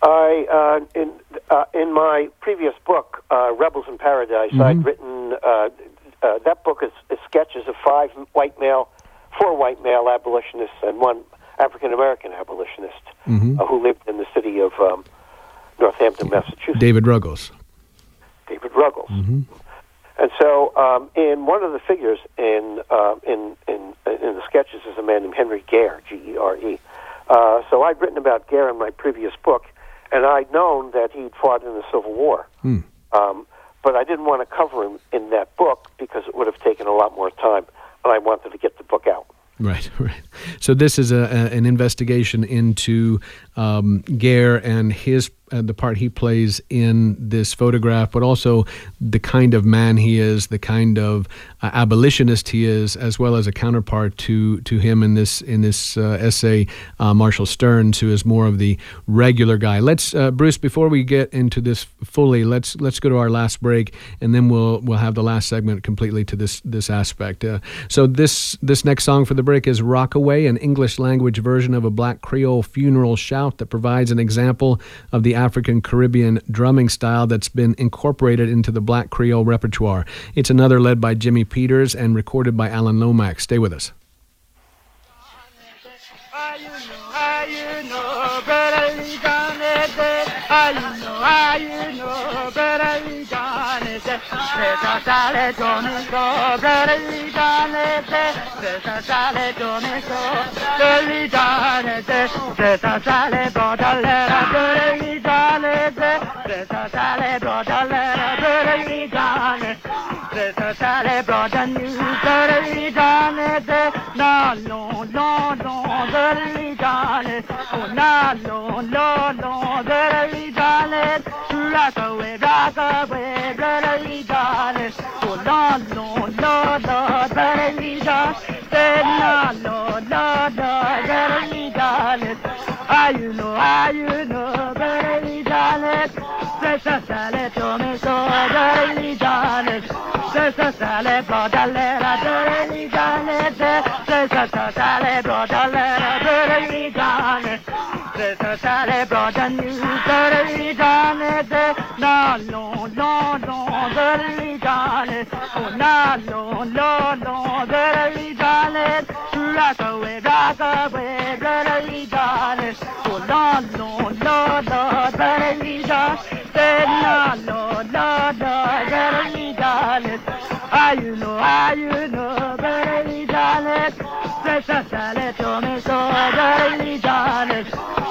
I uh, in uh, in my previous book, uh, Rebels in Paradise, I'd written uh, uh, that book is, is sketches of five white male, four white male abolitionists and one African American abolitionist uh, who lived in the city of um, Northampton, Massachusetts. David Ruggles. David Ruggles. And so, um, in one of the figures in uh, in in in the sketches is a man named Henry Gare, G E R E. Uh, so I'd written about Gare in my previous book, and I'd known that he'd fought in the Civil War. Um, but I didn't want to cover him in that book because it would have taken a lot more time, and I wanted to get the book out. Right, *laughs* right. So this is a, a an investigation into um, Gare and his uh, the part he plays in this photograph, but also the kind of man he is, the kind of uh, abolitionist he is, as well as a counterpart to to him in this in this uh, essay, uh, Marshall Stearns, who is more of the regular guy. Let's uh, Bruce, before we get into this fully, let's let's go to our last break, and then we'll we'll have the last segment completely to this this aspect. Uh, so this this next song for the break is "Rockaway," an English language version of a Black Creole funeral shout that provides an example of the African Caribbean drumming style that's been incorporated into the Black Creole repertoire. It's another led by Jimmy Peters and recorded by Alan Lomax. Stay with us. You ayuno, ayuno, bereliganete, presa sale domingo, bereliganete, presa sale domingo, bereliganete, presa sale bereliganete, presa sale bordalera, bereliganete, presa sale no, no, no, bereliganete, oh, no, no, no, no, bereliganete, rock away, rock away, bereliganete, oh, no, no, no, no, bereliganete, no, no, no, no, bereliganete, ayuno, ayuno, bereliganete, presa sale domingo, bereliganete, presa sale bordalera, bereliganete, presa sale bordalera, bereliganete, presa sale bordalera, bereliganete, no, no, no, no, bereliganete, oh, no, no, no, no, bereliganete, rock away, rock away, bereliganete, oh, no, no, no, no, bereliganete, no, no, no, no, sale domingo, bereliganete, presa sale bordalera, bereliganete, presa sale bordalera, bereliganete,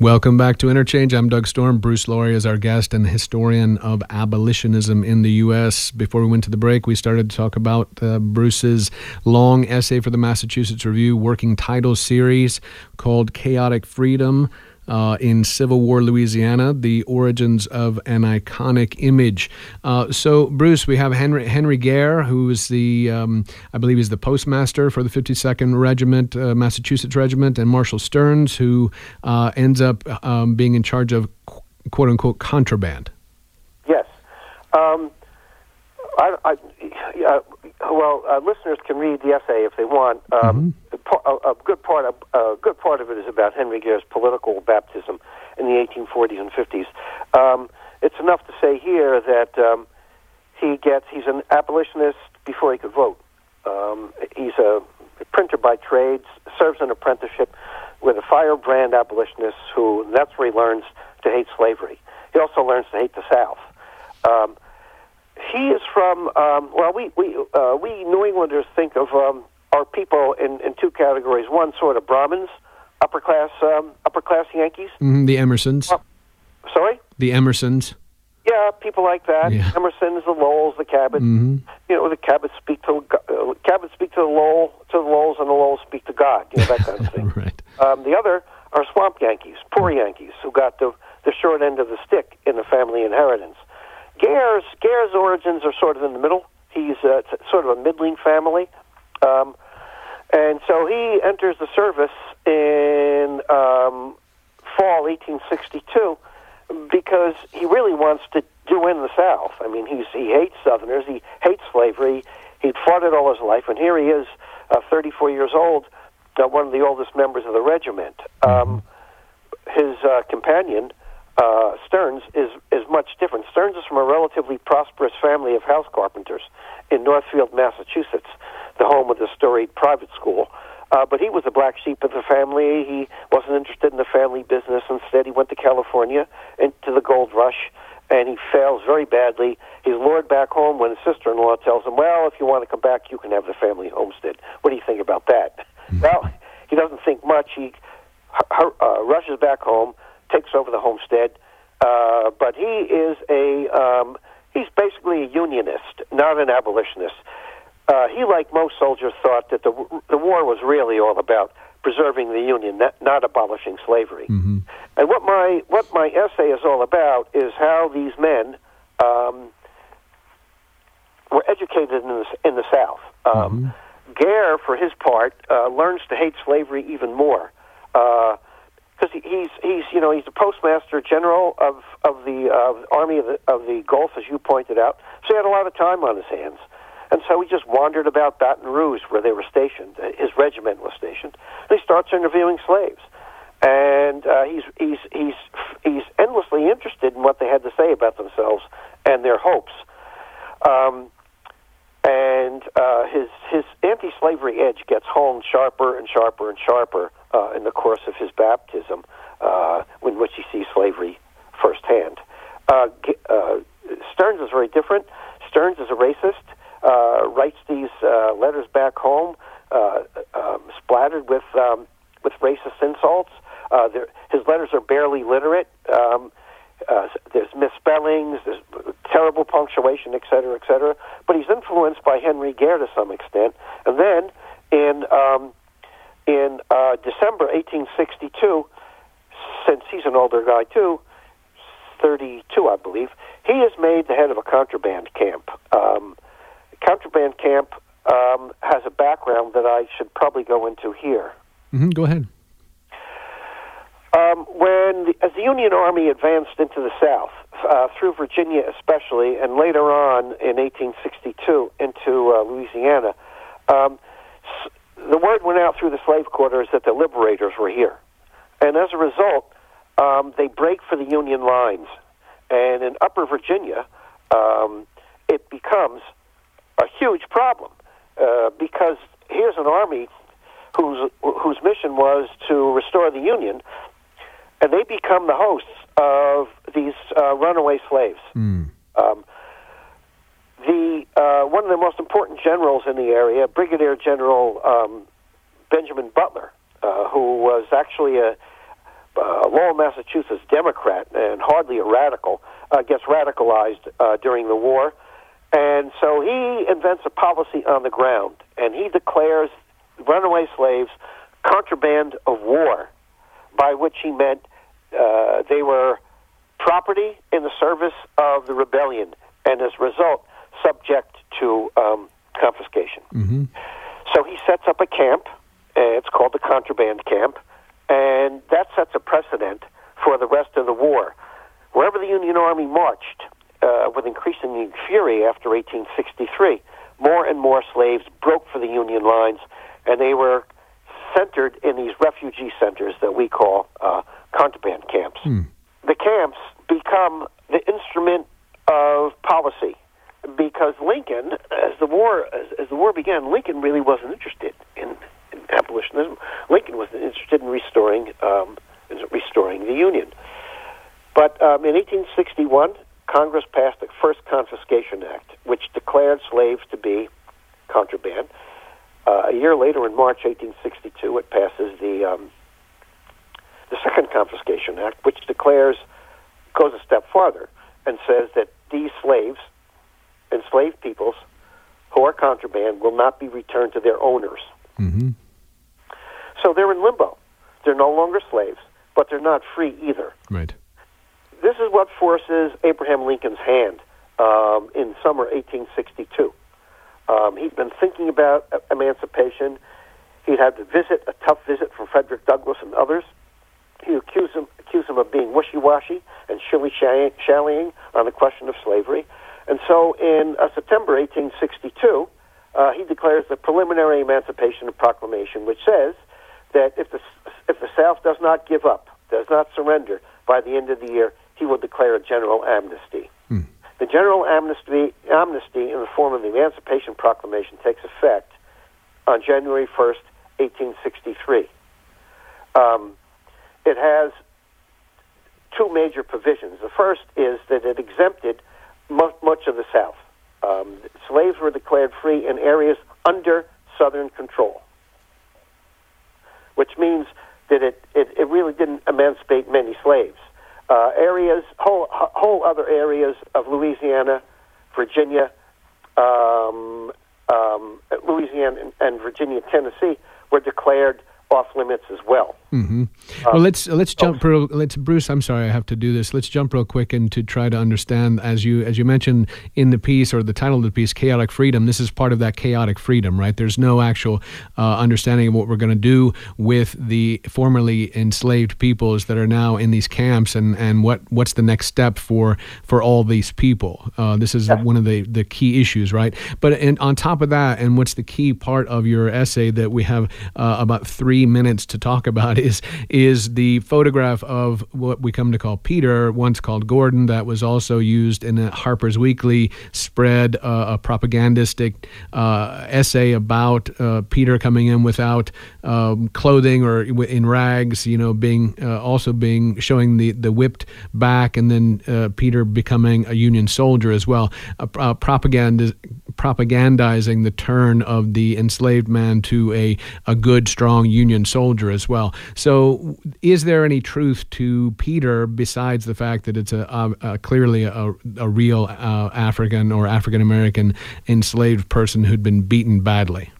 Welcome back to Interchange. I'm Doug Storm. Bruce Laurie is our guest and historian of abolitionism in the U.S. Before we went to the break, we started to talk about uh, Bruce's long essay for the Massachusetts Review working title series called Chaotic Freedom. Uh, in Civil War Louisiana, the origins of an iconic image. Uh, so, Bruce, we have Henry Henry Gare, who is the, um, I believe, he's the postmaster for the 52nd Regiment, uh, Massachusetts Regiment, and Marshall Stearns, who uh, ends up um, being in charge of quote unquote contraband. Yes. Um, I, I, uh, well, uh, listeners can read the essay if they want. Um, a, par- a, a good part of a good part of it is about Henry Gare's political baptism in the 1840s and 50s. Um, it's enough to say here that um, he gets he's an abolitionist before he could vote. Um, he's a printer by trade, serves an apprenticeship with a firebrand abolitionist who that's where he learns to hate slavery. He also learns to hate the South. He is from um, well, we we uh, we New Englanders think of um, our people in, in two categories. One sort of Brahmins, upper class um, upper class Yankees. Mhm, the Emersons. Sorry, The Emersons. yeah, people like that. Yeah. Emerson's, the Lowells, the Cabots. hmm You know, the Cabots speak to uh, Cabots speak to the Lowell to the Lowells, and the Lowells speak to God. You know that kind of *laughs* thing. Right. Um, the other are swamp Yankees, poor Yankees, who got the the short end of the stick in the family inheritance. Gare's Gare's origins are sort of in the middle. He's uh, sort of a middling family, um, and so he enters the service in um, fall 1862 because he really wants to do in the South. I mean, he's he hates Southerners. He hates slavery. He'd fought it all his life, and here he is, uh, 34 years old, uh, one of the oldest members of the regiment. Um, his uh, companion, uh, Stearns, is is much different. Stearns is from a relatively prosperous family of house carpenters in Northfield, Massachusetts, the home of the storied private school. Uh, but he was the black sheep of the family. He wasn't interested in the family business. Instead, he went to California into the gold rush, and he fails very badly. He's lured back home when his sister-in-law tells him, "Well, if you want to come back, you can have the family homestead." What do you think about that? well, he doesn't think much. He uh, rushes back home, takes over the homestead, uh, but he is a um, he's basically a unionist, not an abolitionist. Uh, he, like most soldiers, thought that the the war was really all about preserving the union, not, not abolishing slavery. And what my what my essay is all about is how these men um, were educated in the, in the South. Um, Gare, for his part, uh, learns to hate slavery even more because he, he's he's you know he's the postmaster general of of the uh, army of the of the Gulf, as you pointed out. So he had a lot of time on his hands, and so he just wandered about Baton Rouge, where they were stationed. uh, His regiment was stationed. And he starts interviewing slaves, and uh, he's he's he's he's endlessly interested in what they had to say about themselves and their hopes. Um, and uh, his his anti-slavery edge gets honed sharper and sharper and sharper uh, in the course of his baptism, uh, in which he sees slavery firsthand. Uh, uh, Stearns is very different. Stearns is a racist. Uh, writes these uh, letters back home, uh, um, splattered with um, with racist insults. Uh, his letters are barely literate. Um, uh, there's misspellings, there's terrible punctuation, et cetera, et cetera. But he's influenced by Henry Gare to some extent. And then in um, in uh, December 1862, since he's an older guy too, 32, I believe, he is made the head of a contraband camp. Um, contraband camp um, has a background that I should probably go into here. Mm-hmm, go ahead. Um, when the, as the Union Army advanced into the South, uh, through Virginia especially, and later on in 1862 into uh, Louisiana, um, s- the word went out through the slave quarters that the liberators were here, and as a result, um, they break for the Union lines, and in Upper Virginia, um, it becomes a huge problem uh, because here's an army whose whose mission was to restore the Union, and they become the hosts of these uh, runaway slaves. Mm. Um, the uh, one of the most important generals in the area, Brigadier General um, Benjamin Butler, uh, who was actually a, a Lowell, Massachusetts Democrat and hardly a radical, uh, gets radicalized uh, during the war, and so he invents a policy on the ground, and he declares runaway slaves contraband of war, by which he meant uh, they were property in the service of the rebellion, and as a result, subject to um, confiscation. Mm-hmm. So he sets up a camp, and it's called the contraband camp, and that sets a precedent for the rest of the war. Wherever the Union Army marched, uh, with increasing fury after 1863, more and more slaves broke for the Union lines, and they were centered in these refugee centers that we call uh, contraband camps. Hmm. The camps become the instrument of policy because Lincoln, as the war as, as the war began, Lincoln really wasn't interested in, in abolitionism. Lincoln was interested in restoring um, in restoring the Union. But um, in 1861, Congress passed the first Confiscation Act, which declared slaves to be contraband. Uh, a year later, in March 1862, it passes the um, the Second Confiscation Act, which declares goes a step farther and says that these slaves, enslaved peoples, who are contraband, will not be returned to their owners. Mm-hmm. So they're in limbo. They're no longer slaves, but they're not free either. Right. This is what forces Abraham Lincoln's hand um, in summer 1862. Um, he'd been thinking about emancipation. He'd had to visit a tough visit from Frederick Douglass and others. He accused him, accused him of being wishy-washy and shilly-shallying on the question of slavery. And so in uh, September 1862, uh, he declares the preliminary Emancipation Proclamation, which says that if the, if the South does not give up, does not surrender by the end of the year, he will declare a general amnesty. Hmm. The general amnesty, amnesty in the form of the Emancipation Proclamation takes effect on January 1st, 1863. Um, it has two major provisions. The first is that it exempted mu- much of the South. Um, slaves were declared free in areas under Southern control, which means that it, it, it really didn't emancipate many slaves. Uh, areas, whole, whole other areas of Louisiana, Virginia, um, um, Louisiana and, and Virginia, Tennessee were declared off limits as well. Mm-hmm. well, let's let's jump real. Let's Bruce. I'm sorry, I have to do this. Let's jump real quick and to try to understand as you as you mentioned in the piece or the title of the piece, chaotic freedom. This is part of that chaotic freedom, right? There's no actual uh, understanding of what we're going to do with the formerly enslaved peoples that are now in these camps, and and what what's the next step for for all these people. Uh, this is one of the the key issues, right? But and on top of that, and what's the key part of your essay that we have uh, about three minutes to talk about is is the photograph of what we come to call Peter, once called Gordon, that was also used in a Harper's Weekly spread, uh, a propagandistic uh, essay about uh, Peter coming in without um, clothing or in rags, you know, being uh, also being showing the the whipped back, and then uh, Peter becoming a Union soldier as well. Uh, propaganda propagandizing the turn of the enslaved man to a, a good, strong Union soldier as well. So, is there any truth to Peter besides the fact that it's a, a, a clearly a, a real uh, African or African American enslaved person who'd been beaten badly?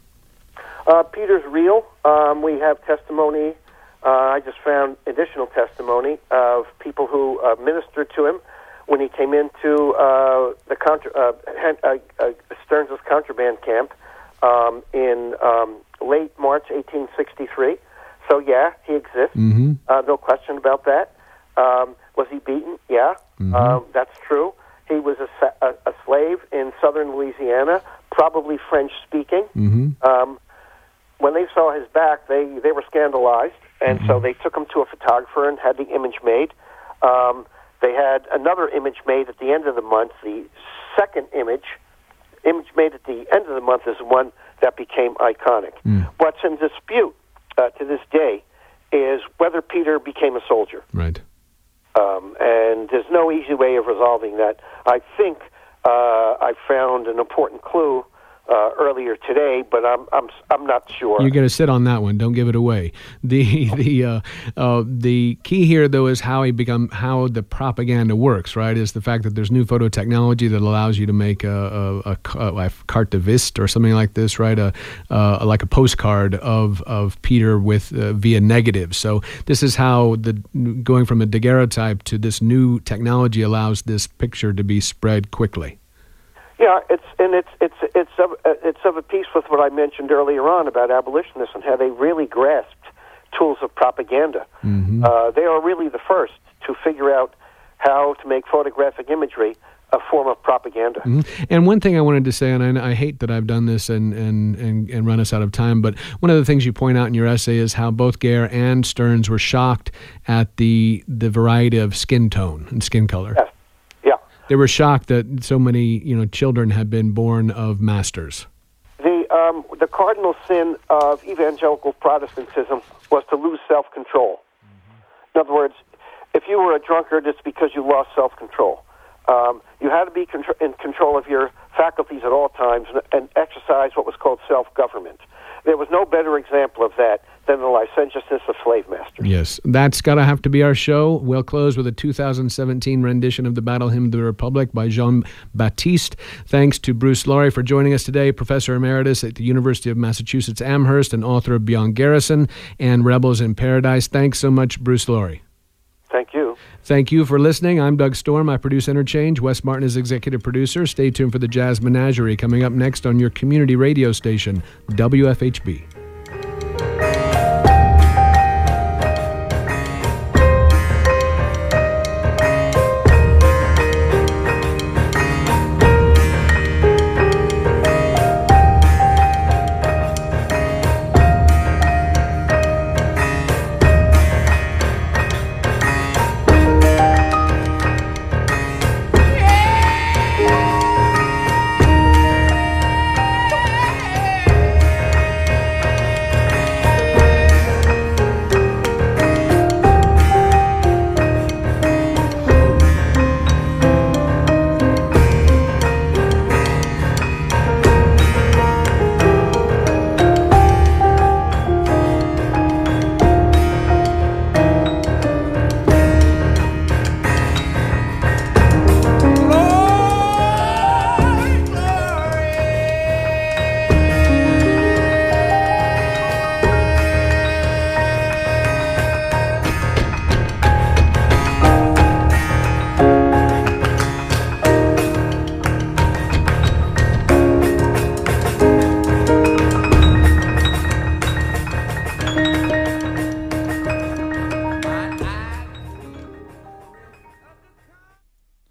Uh, Peter's real. Um, we have testimony. Uh, I just found additional testimony of people who ministered to him when he came into uh, the contra- uh, uh, uh, Stearns' contraband camp um, in um, late March 1863. So yeah, he exists. Mm-hmm. Uh, no question about that. Um, was he beaten? Yeah, Mm-hmm. um, that's true. He was a, sa- a, a slave in southern Louisiana, probably French speaking. Mm-hmm. Um, when they saw his back, they, they were scandalized, and so they took him to a photographer and had the image made. Um, they had another image made at the end of the month. The second image, image made at the end of the month, is one that became iconic. What's in dispute uh, to this day is whether Peter became a soldier. Right. Um, and there's no easy way of resolving that. I think uh, I found an important clue uh, earlier today, but I'm I'm I'm not sure. You're going to sit on that one. Don't give it away. The *laughs* the uh, uh, the key here, though, is how he become how the propaganda works. Right, is the fact that there's new photo technology that allows you to make a, a, a, a carte de visite or something like this. Right, a uh, like a postcard of of Peter with uh, via negative. So this is how the going from a daguerreotype to this new technology allows this picture to be spread quickly. Yeah, it's and it's it's it's of uh, it's of a piece with what I mentioned earlier on about abolitionists and how they really grasped tools of propaganda. Uh, they are really the first to figure out how to make photographic imagery a form of propaganda. And one thing I wanted to say, and I, I hate that I've done this and, and, and, and run us out of time, but one of the things you point out in your essay is how both Gare and Stearns were shocked at the the variety of skin tone and skin color. Yes. They were shocked that so many you know children had been born of masters. The um, the cardinal sin of evangelical Protestantism was to lose self control. In other words, if you were a drunkard, it's because you lost self control. Um, you had to be contr- in control of your faculties at all times and, and exercise what was called self government. There was no better example of that than the licentiousness of slave masters. Yes, that's got to have to be our show. We'll close with a 2017 rendition of the Battle Hymn of the Republic by Jon Batiste. Thanks to Bruce Laurie for joining us today, Professor Emeritus at the University of Massachusetts Amherst and author of Beyond Garrison and Rebels in Paradise. Thanks so much, Bruce Laurie. Thank you. For listening. I'm Doug Storm. I produce Interchange. Wes Martin is executive producer. Stay tuned for the Jazz Menagerie coming up next on your community radio station, WFHB.